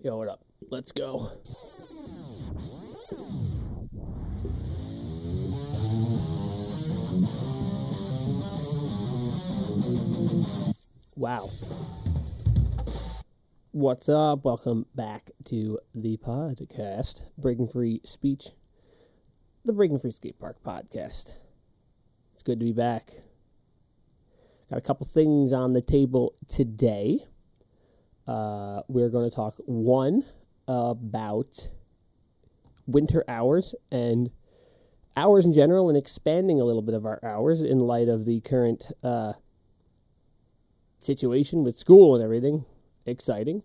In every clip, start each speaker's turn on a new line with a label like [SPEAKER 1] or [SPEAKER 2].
[SPEAKER 1] Yo, what up? Let's go. Wow. What's up? Welcome back to the podcast, Breaking Free Speech, the Breaking Free Skate Park podcast. It's good to be back. Got a couple things on the table today. Uh, we're going to talk one about winter hours and hours in general and expanding a little bit of our hours in light of the current uh, situation with school and everything. Exciting.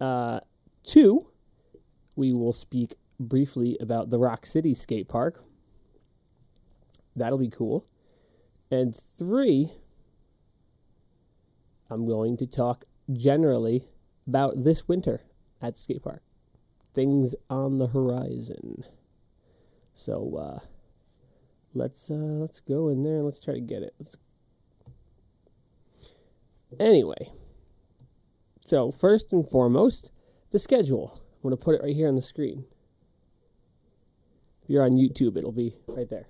[SPEAKER 1] Uh, two, we will speak briefly about the Rock City Skate Park. That'll be cool. And three, I'm going to talk generally about this winter at the skate park. Things on the horizon. So uh, let's uh, let's go in there and let's try to get it. Let's... Anyway, so first and foremost, the schedule. I'm to put it right here on the screen. If you're on YouTube, it'll be right there.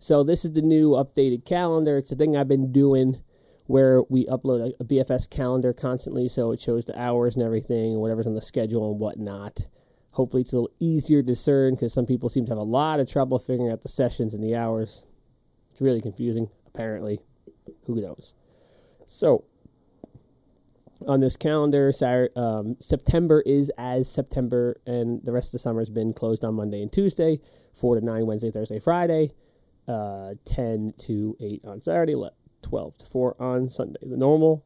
[SPEAKER 1] So this is the new updated calendar. It's the thing I've been doing where we upload a, a, BFS calendar constantly, so it shows the hours and everything, whatever's on the schedule and whatnot. Hopefully, it's a little easier to discern because some people seem to have a lot of trouble figuring out the sessions and the hours. It's really confusing, apparently. Who knows? So, on this calendar, Saturday, um, September is as September, and the rest of the summer has been closed on Monday and Tuesday, 4 to 9 Wednesday, Thursday, Friday, uh, 10 to 8 on Saturday, 12 to 4 on Sunday. The normal,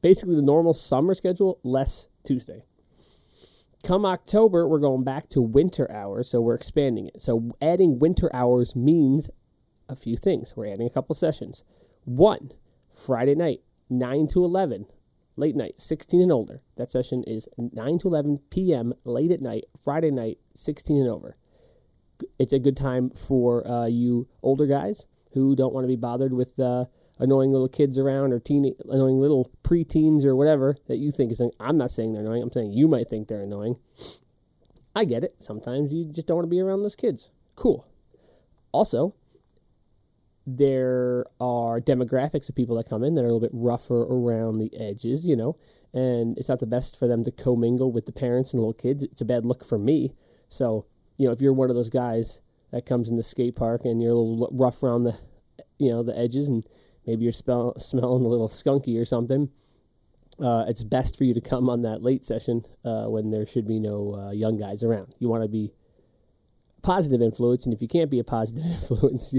[SPEAKER 1] basically the normal summer schedule, less Tuesday. Come October, we're going back to winter hours, so we're expanding it. So adding winter hours means a few things. We're adding a couple sessions. One, Friday night, 9 to 11, late night, 16 and older. That session is 9 to 11 p.m. late at night, Friday night, 16 and over. It's a good time for uh, you older guys who don't want to be bothered with uh, annoying little kids around or teen annoying little preteens or whatever that you think is annoying. I'm not saying they're annoying. I'm saying you might think they're annoying. I get it. Sometimes you just don't want to be around those kids. Cool. Also, there are demographics of people that come in that are a little bit rougher around the edges, you know, and it's not the best for them to commingle with the parents and little kids. It's a bad look for me. So, you know, if you're one of those guys that comes in the skate park and you're a little rough around the, you know, the edges and maybe you're spell, smelling a little skunky or something, uh, it's best for you to come on that late session uh, when there should be no uh, young guys around. You want to be positive influence, and if you can't be a positive influence,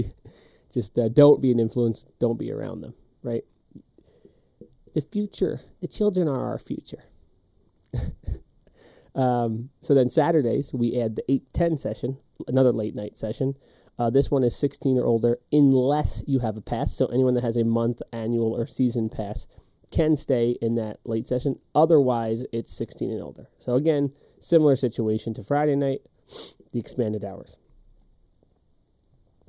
[SPEAKER 1] just uh, don't be an influence. Don't be around them, right? The future, the children are our future. um, so then Saturdays we add the eight ten session, another late night session. Uh, this one is 16 or older, unless you have a pass. So anyone that has a month, annual, or season pass can stay in that late session. Otherwise, it's 16 and older. So again, similar situation to Friday night, the expanded hours.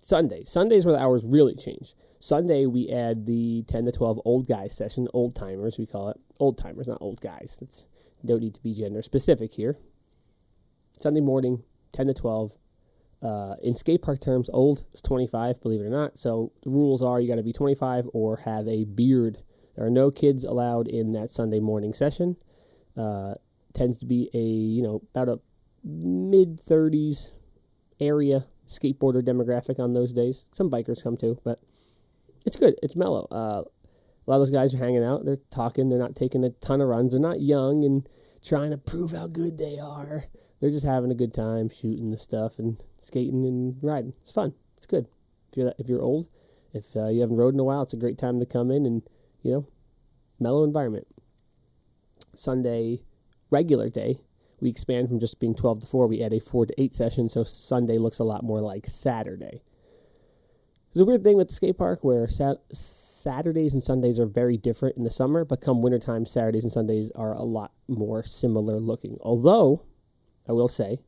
[SPEAKER 1] Sunday. Sundays where the hours really change. Sunday, we add the 10 to 12 old guys session, old timers, we call it. Old timers, not old guys. That's no need to be gender specific here. Sunday morning, 10 to 12, uh, in skate park terms, old is 25, believe it or not. So the rules are you got to be 25 or have a beard. There are no kids allowed in that Sunday morning session. Uh, tends to be a, you know, about a mid 30s area skateboarder demographic on those days. Some bikers come too, but it's good. It's mellow. Uh, a lot of those guys are hanging out. They're talking. They're not taking a ton of runs. They're not young and trying to prove how good they are they're just having a good time shooting the stuff and skating and riding. It's fun. It's good. If you're if you're old, if uh, you haven't rode in a while, it's a great time to come in and you know, mellow environment. Sunday, regular day, we expand from just being 12 to 4. We add a 4 to 8 session, so Sunday looks a lot more like Saturday. There's a weird thing with the skate park where sat- Saturdays and Sundays are very different in the summer, but come wintertime, Saturdays and Sundays are a lot more similar looking. Although I will say.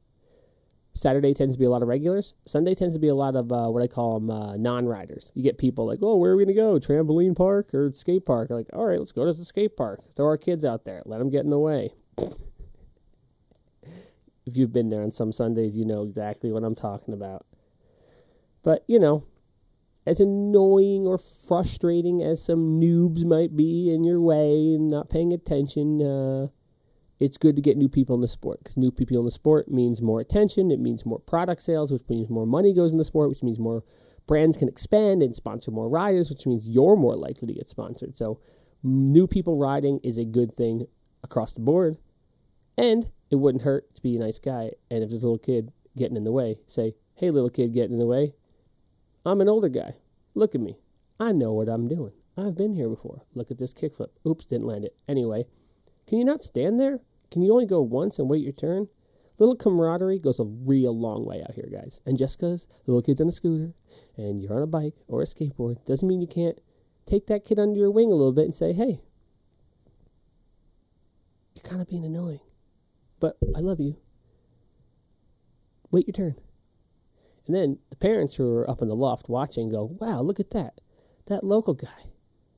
[SPEAKER 1] Saturday tends to be a lot of regulars. Sunday tends to be a lot of uh, what I call them uh, non-riders. You get people like, "Oh, where are we gonna go? Trampoline park or skate park?" Like, all right, let's go to the skate park. Throw our kids out there. Let them get in the way. if you've been there on some Sundays, you know exactly what I'm talking about. But, you know, as annoying or frustrating as some noobs might be in your way and not paying attention, uh, it's good to get new people in the sport because new people in the sport means more attention. It means more product sales, which means more money goes in the sport, which means more brands can expand and sponsor more riders, which means you're more likely to get sponsored. So, new people riding is a good thing across the board. And it wouldn't hurt to be a nice guy. And if there's a little kid getting in the way, say, hey, little kid getting in the way, I'm an older guy. Look at me. I know what I'm doing. I've been here before. Look at this kickflip. Oops, didn't land it. Anyway, can you not stand there? Can you only go once and wait your turn? Little camaraderie goes a real long way out here, guys. And just because the little kid's on a scooter and you're on a bike or a skateboard doesn't mean you can't take that kid under your wing a little bit and say, hey, you're kind of being annoying, but I love you. Wait your turn. And then the parents who are up in the loft watching go, wow, look at that. That local guy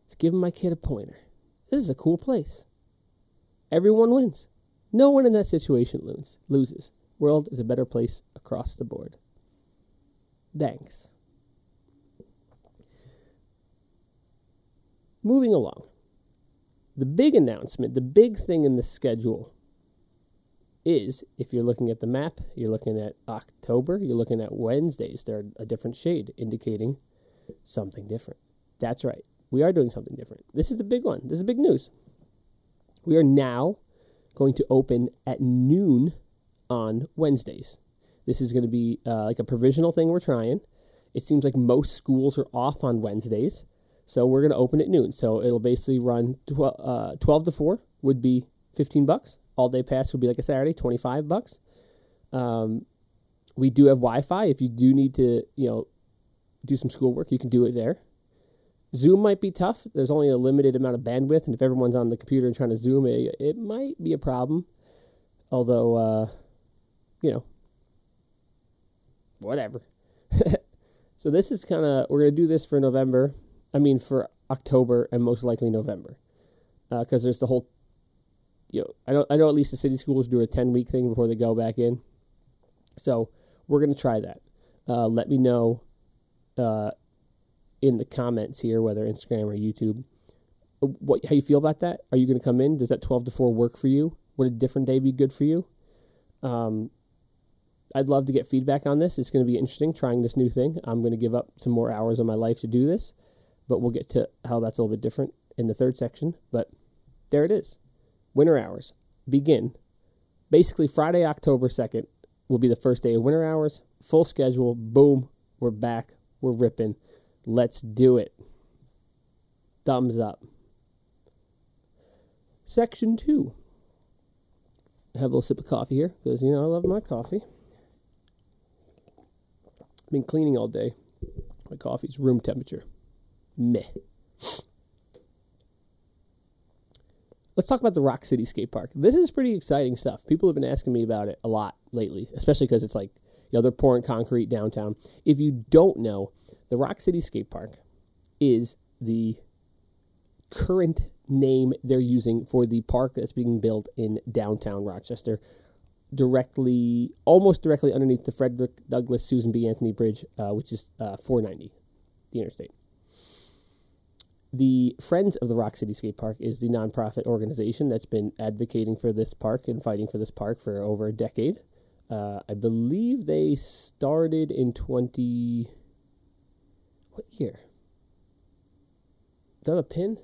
[SPEAKER 1] is giving my kid a pointer. This is a cool place. Everyone wins. No one in that situation loses. World is a better place across the board. Thanks. Moving along. The big announcement, the big thing in the schedule is if you're looking at the map, you're looking at October, you're looking at Wednesdays. They're a different shade, indicating something different. That's right. We are doing something different. This is the big one. This is big news. We are now going to open at noon on Wednesdays. This is going to be uh, like a provisional thing we're trying. It seems like most schools are off on Wednesdays. So we're going to open at noon. So it'll basically run 12, uh, 12 to 4 would be 15 bucks all day pass would be like a Saturday, 25 bucks. Um, we do have Wi-Fi. If you do need to, you know, do some schoolwork, you can do it there. Zoom might be tough. There's only a limited amount of bandwidth, and if everyone's on the computer and trying to Zoom, it, it might be a problem. Although, uh, you know, whatever. so this is kind of we're gonna do this for November. I mean, for October and most likely November, because uh, there's the whole you know, I know I know at least the city schools do a ten week thing before they go back in. So we're gonna try that. Uh, let me know uh, in the comments here, whether Instagram or YouTube, what how you feel about that. Are you gonna come in? Does that twelve to four work for you? Would a different day be good for you? Um, I'd love to get feedback on this. It's going to be interesting trying this new thing. I'm going to give up some more hours of my life to do this, but we'll get to how that's a little bit different in the third section. But there it is winter hours begin. Basically, Friday, October 2nd will be the first day of winter hours. Full schedule. Boom. We're back. We're ripping. Let's do it. Thumbs up. Section two. Have a little sip of coffee here because, you know, I love my coffee. I've been cleaning all day. My coffee's room temperature. Meh. let's talk about the Rock City Skate Park. This is pretty exciting stuff. People have been asking me about it a lot lately, especially because it's like, you know, they're pouring concrete downtown. If you don't know, the Rock City Skate Park is the current name they're using for the park that's being built in downtown Rochester, directly, almost directly underneath the Frederick Douglass Susan B. Anthony Bridge, uh, which is uh, 490, the interstate. The Friends of the Rock City Skate Park is the nonprofit organization that's been advocating for this park and fighting for this park for over a decade. Uh, I believe they started in 20. What year? Do I have a pin?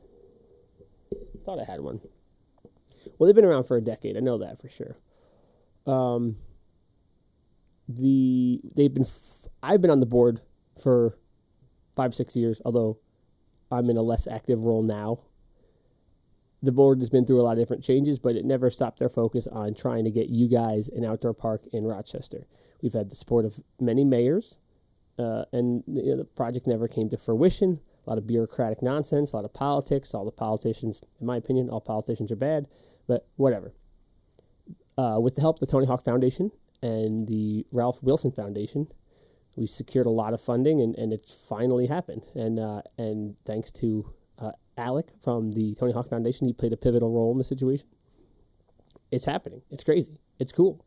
[SPEAKER 1] I thought I had one. Well, they've been around for a decade. I know that for sure. Um, the they've been. F- I've been on the board for five six years, although I'm in a less active role now. The board has been through a lot of different changes, but it never stopped their focus on trying to get you guys an outdoor park in Rochester. We've had the support of many mayors, uh, and you know, the project never came to fruition. A lot of bureaucratic nonsense, a lot of politics. All the politicians, in my opinion, all politicians are bad, but whatever. Uh, with the help of the Tony Hawk Foundation and the Ralph Wilson Foundation, we secured a lot of funding and, and it's finally happened. And uh, and thanks to uh, Alec from the Tony Hawk Foundation, he played a pivotal role in the situation. it's happening. It's crazy. It's cool.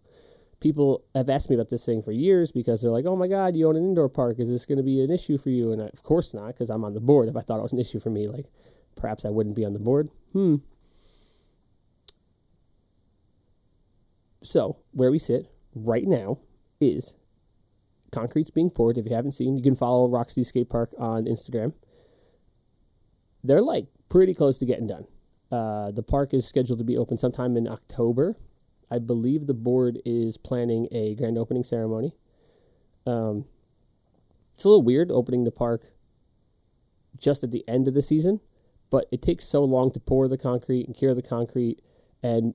[SPEAKER 1] People have asked me about this thing for years because they're like, "Oh my God, you own an indoor park. Is this going to be an issue for you?" And I, of course not, because I'm on the board. If I thought it was an issue for me, like perhaps I wouldn't be on the board. Hmm. So where we sit right now is concrete's being poured. If you haven't seen, you can follow Rock City Skate Park on Instagram. They're like pretty close to getting done. Uh, the park is scheduled to be open sometime in October. I believe the board is planning a grand opening ceremony. Um, it's a little weird opening the park just at the end of the season, but it takes so long to pour the concrete and cure the concrete, and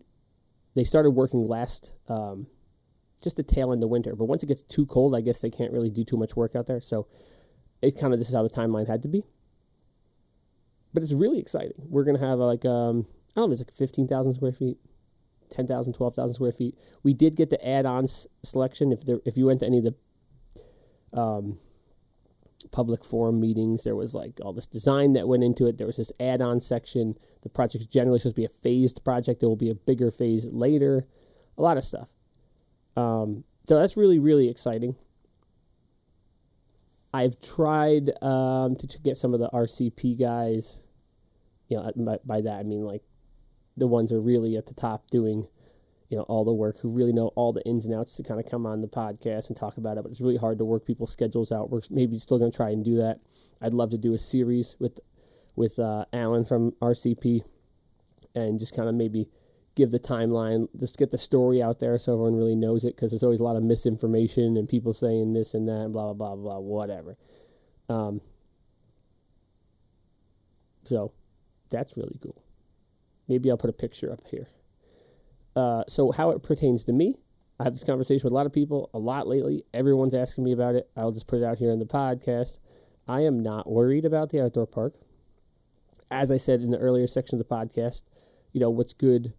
[SPEAKER 1] they started working last um, just the tail end of winter. But once it gets too cold, I guess they can't really do too much work out there. So it kind of this is how the timeline had to be. But it's really exciting. We're gonna have like um, I don't know, it's like fifteen thousand square feet, 10,000, 12,000 square feet. We did get the add-on selection. If there, if you went to any of the um, public forum meetings, there was like all this design that went into it. There was this add-on section. The project's generally supposed to be a phased project. There will be a bigger phase later. A lot of stuff. Um, so that's really, really exciting. I've tried um, to, to, get some of the RCP guys. You know, by, by that I mean like the ones who are really at the top doing, you know, all the work, who really know all the ins and outs to kind of come on the podcast and talk about it. But it's really hard to work people's schedules out. We're maybe still going to try and do that. I'd love to do a series with with uh, Alan from RCP and just kind of maybe give the timeline, just get the story out there so everyone really knows it because there's always a lot of misinformation and people saying this and that, and blah, blah, blah, blah, whatever. Um, so that's really cool. Maybe I'll put a picture up here. Uh, so, how it pertains to me, I have this conversation with a lot of people a lot lately. Everyone's asking me about it. I'll just put it out here in the podcast. I am not worried about the outdoor park. As I said in the earlier sections of the podcast, you know, what's good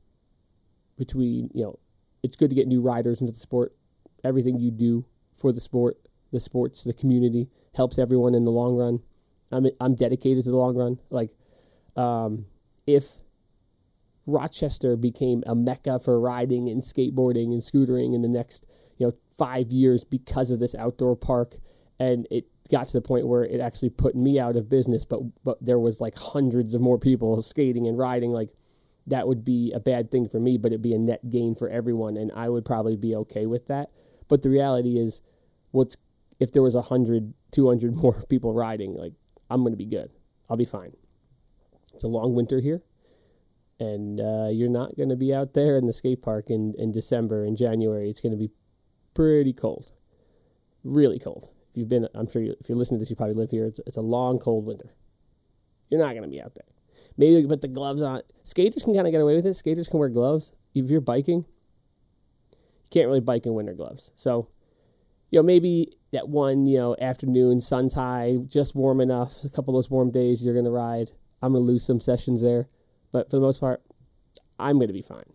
[SPEAKER 1] between, you know, it's good to get new riders into the sport. Everything you do for the sport, the sports, the community helps everyone in the long run. I'm I'm dedicated to the long run. Like, um, if Rochester became a mecca for riding and skateboarding and scootering in the next, you know, five years because of this outdoor park, and it got to the point where it actually put me out of business. But but there was like hundreds of more people skating and riding. Like that would be a bad thing for me, but it'd be a net gain for everyone, and I would probably be okay with that. But the reality is, what's if there was 100, 200 more people riding, like I'm going to be good. I'll be fine. It's a long winter here, and uh, you're not going to be out there in the skate park in, in December and January. It's going to be pretty cold, really cold. If you've been, I'm sure you, if you're listening to this, you probably live here. It's, it's a long, cold winter. You're not going to be out there. Maybe you put the gloves on. Skaters can kind of get away with it. Skaters can wear gloves. If you're biking, you can't really bike in winter gloves. So, you know, maybe that one, you know, afternoon, sun's high, just warm enough, a couple of those warm days, you're going to ride. I'm going to lose some sessions there. But for the most part, I'm going to be fine.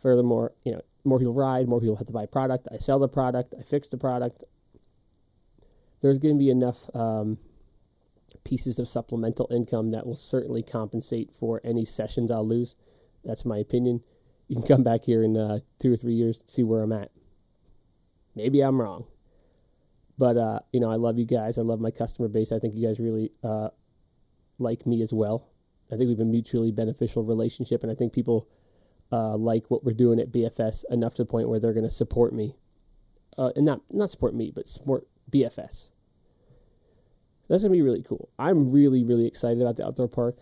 [SPEAKER 1] Furthermore, you know, more people ride, more people have to buy product. I sell the product, I fix the product. There's going to be enough um, pieces of supplemental income that will certainly compensate for any sessions I'll lose. That's my opinion. You can come back here in uh, two or three years, see where I'm at. Maybe I'm wrong. But, uh, you know, I love you guys. I love my customer base. I think you guys really uh, like me as well. I think we have a mutually beneficial relationship, and I think people uh, like what we're doing at BFS enough to the point where they're going to support me. Uh, and not, not support me, but support BFS. That's to be really cool. I'm really, really excited about the outdoor park.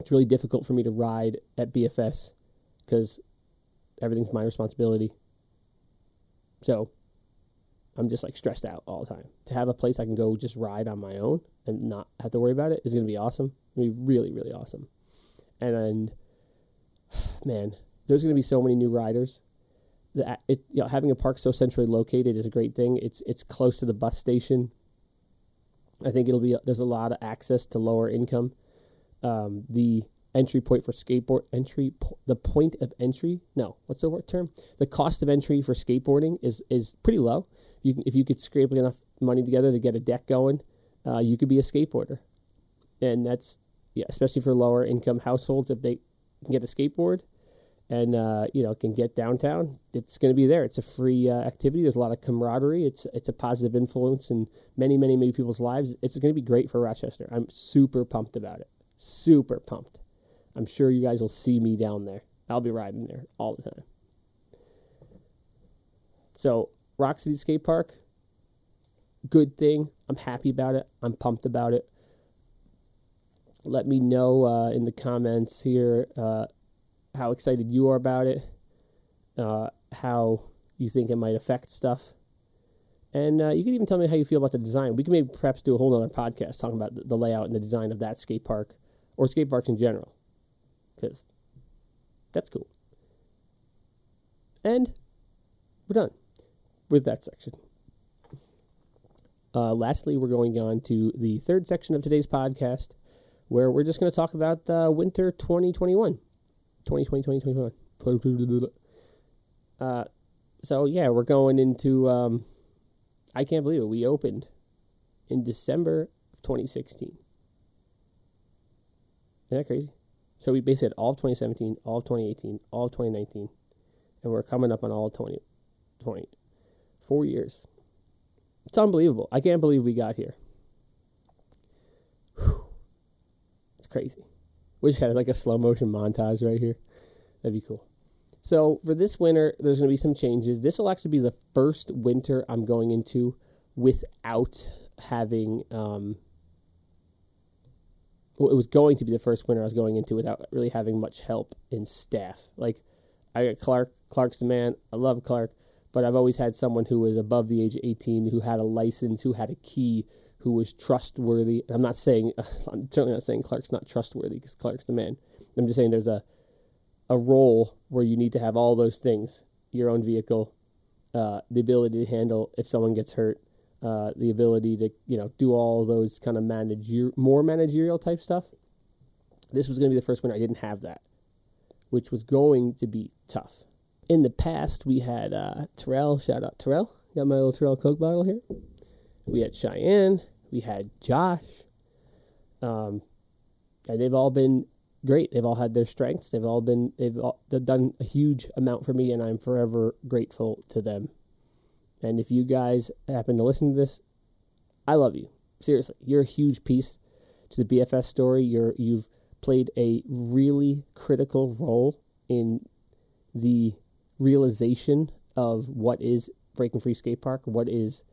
[SPEAKER 1] It's really difficult for me to ride at BFS because everything's my responsibility. So I'm just like stressed out all the time. To have a place I can go just ride on my own and not have to worry about it is going to be awesome. To be really, really awesome. And, and man, there's going to be so many new riders. That it, you know, having a park so centrally located is a great thing. It's it's close to the bus station. I think it'll be there's a lot of access to lower income. Um, the entry point for skateboard entry the point of entry no what's the word term the cost of entry for skateboarding is is pretty low you can, if you could scrape enough money together to get a deck going uh, you could be a skateboarder and that's yeah especially for lower income households if they can get a skateboard and uh, you know can get downtown, it's going to be there. It's a free uh, activity. There's a lot of camaraderie. It's it's a positive influence in many many many people's lives. It's going to be great for Rochester. I'm super pumped about it. Super pumped. I'm sure you guys will see me down there. I'll be riding there all the time. So Rock City Skate Park, good thing. I'm happy about it. I'm pumped about it. Let me know uh, in the comments here uh, how excited you are about it, uh, how you think it might affect stuff. And uh, you can even tell me how you feel about the design. We can maybe perhaps do a whole other podcast talking about the layout and the design of that skate park or skate parks in general. Because that's cool. And we're done with that section. Uh, lastly, we're going on to the third section of today's podcast, where we're just going to talk about uh, winter 2021. 2020, 2021. Uh, so, yeah, we're going into, um, I can't believe it, we opened in December of 2016. Isn't that crazy? So we basically had all of 2017, all of 2018, all of 2019, and we're coming up on all of 2020. Four years. It's unbelievable. I can't believe we got here. Whew. It's crazy. We just had like a slow motion montage right here. That'd be cool. So for this winter, there's going to be some changes. This will actually be the first winter I'm going into without having. Um, well, it was going to be the first winter I was going into without really having much help in staff. Like I got Clark. Clark's the man. I love Clark but I've always had someone who was above the age of 18, who had a license, who had a key, who was trustworthy. I'm not saying, I'm certainly not saying Clark's not trustworthy because Clark's the man. I'm just saying there's a, a role where you need to have all those things your own vehicle, uh, the ability to handle if someone gets hurt, uh, the ability to you know do all those kind of manager more managerial type stuff. This was going to be the first one I didn't have that, which was going to be tough in the past, we had uh, Terrell. Shout out Terrell. Got my little Terrell Coke bottle here. We had Cheyenne. We had Josh. Um, and they've all been great. They've all had their strengths. They've all been they've, all, they've done a huge amount for me, and I'm forever grateful to them. And if you guys happen to listen to this, I love you. Seriously, you're a huge piece to the BFS story. You're you've played a really critical role in the realization of what is breaking free skate park, what is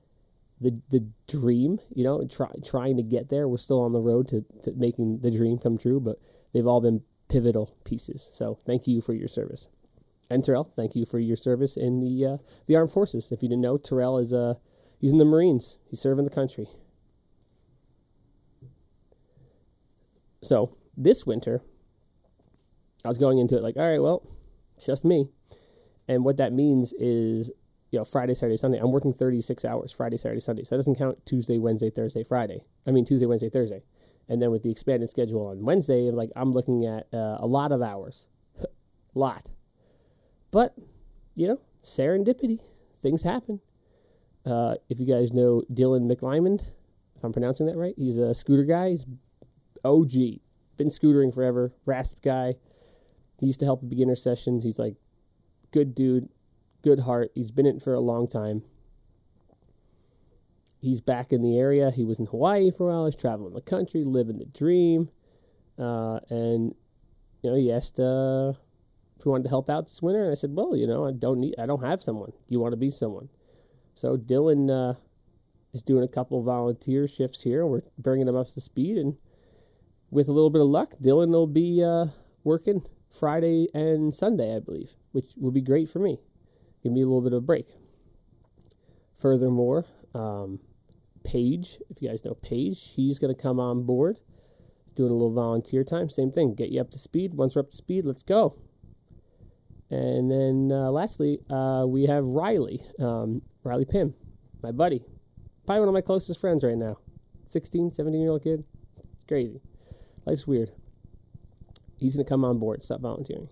[SPEAKER 1] the the dream, you know, try, trying to get there. We're still on the road to, to making the dream come true, but they've all been pivotal pieces. So thank you for your service. And Terrell, thank you for your service in the uh, the armed forces. If you didn't know, Terrell is uh he's in the Marines. He's serving the country. So this winter, I was going into it like, all right, well, it's just me. And what that means is, you know, Friday, Saturday, Sunday, I'm working 36 hours Friday, Saturday, Sunday. So that doesn't count Tuesday, Wednesday, Thursday, Friday. I mean, Tuesday, Wednesday, Thursday. And then with the expanded schedule on Wednesday, like I'm looking at uh, a lot of hours. a lot. But, you know, serendipity. Things happen. Uh, if you guys know Dylan McLymond, if I'm pronouncing that right, he's a scooter guy. He's OG. Been scootering forever. Rasp guy. He used to help beginner sessions. He's like good dude, good heart. He's been in for a long time. He's back in the area. He was in Hawaii for a while. He's traveling the country, living the dream. Uh, and, you know, he asked uh, if we wanted to help out this winter. And I said, well, you know, I don't need, I don't have someone. You want to be someone? So Dylan uh, is doing a couple volunteer shifts here. We're bringing him up to speed. And with a little bit of luck, Dylan will be uh, working Friday and Sunday, I believe, which would be great for me. Give me a little bit of a break. Furthermore, um, Paige, if you guys know Paige, she's going to come on board, doing a little volunteer time. Same thing, get you up to speed. Once we're up to speed, let's go. And then uh, lastly, uh, we have Riley, um, Riley Pym, my buddy. Probably one of my closest friends right now. 16, 17 year old kid. It's crazy. Life's weird he's going to come on board, stop volunteering.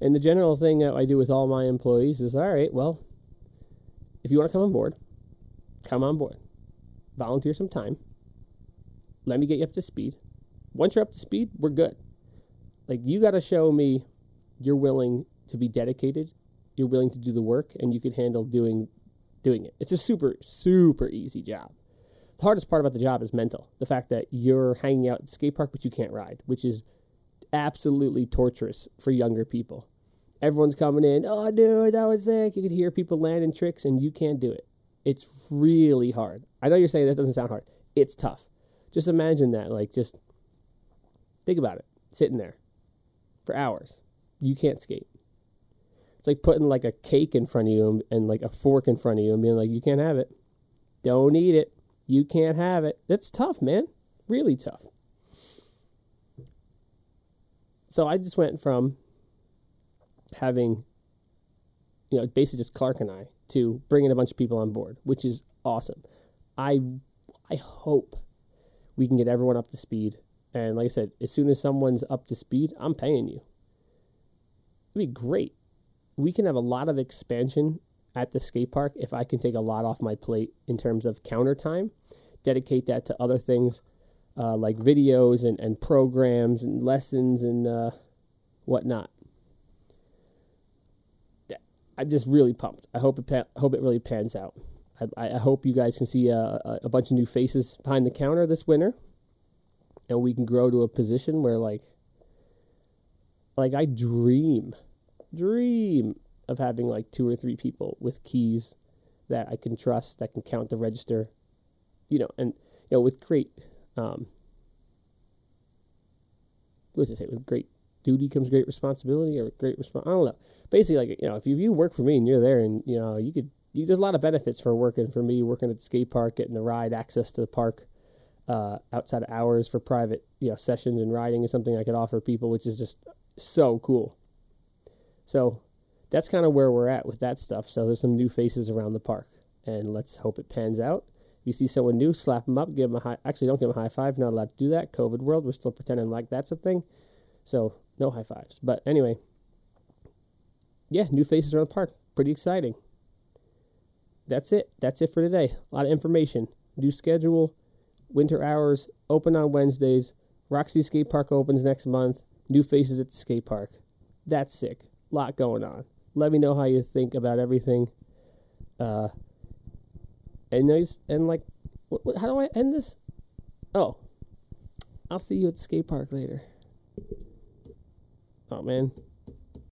[SPEAKER 1] And the general thing that I do with all my employees is all right, well, if you want to come on board, come on board. Volunteer some time. Let me get you up to speed. Once you're up to speed, we're good. Like, you got to show me you're willing to be dedicated, you're willing to do the work, and you can handle doing doing it. It's a super super easy job. The hardest part about the job is mental. The fact that you're hanging out at the skate park but you can't ride, which is absolutely torturous for younger people. Everyone's coming in, oh dude, that was sick. You could hear people landing tricks and you can't do it. It's really hard. I know you're saying that doesn't sound hard. It's tough. Just imagine that. Like, just think about it. Sitting there for hours. You can't skate. It's like putting like a cake in front of you and, and like a fork in front of you and being like, you can't have it. Don't eat it. You can't have it. It's tough, man. Really tough. So I just went from having, you know, basically just Clark and I to bringing a bunch of people on board, which is awesome. I I hope we can get everyone up to speed. And like I said, as soon as someone's up to speed, I'm paying you. It'd be great. We can have a lot of expansion at the skate park if I can take a lot off my plate in terms of counter time, dedicate that to other things uh, like videos and, and programs and lessons and uh, whatnot. I'm just really pumped. I hope it pa- hope it really pans out. I, I hope you guys can see a, a, bunch of new faces behind the counter this winter, and we can grow to a position where like like I dream, dream of having like two or three people with keys that I can trust that can count the register, you know, and you know with great, um, what does it say? With great duty comes great responsibility or great response. I don't know. Basically, like you know, if you, if you work for me and you're there, and you know, you could. You, there's a lot of benefits for working for me, working at the skate park, getting the ride access to the park, uh, outside of hours for private, you know, sessions and riding is something I could offer people, which is just so cool. So that's kind of where we're at with that stuff. So there's some new faces around the park, and let's hope it pans out. You see someone new, slap them up, give them a high. Actually, don't give them a high five. Not allowed to do that. COVID world, we're still pretending like that's a thing. So no high fives. But anyway, yeah, new faces around the park. Pretty exciting. That's it. That's it for today. A lot of information. New schedule, winter hours, open on Wednesdays. Rock City Skate Park opens next month. New faces at the skate park. That's sick. Lot going on. Let me know how you think about everything. Uh, and nice and like, what, what, how do I end this? Oh, I'll see you at the skate park later. Oh man,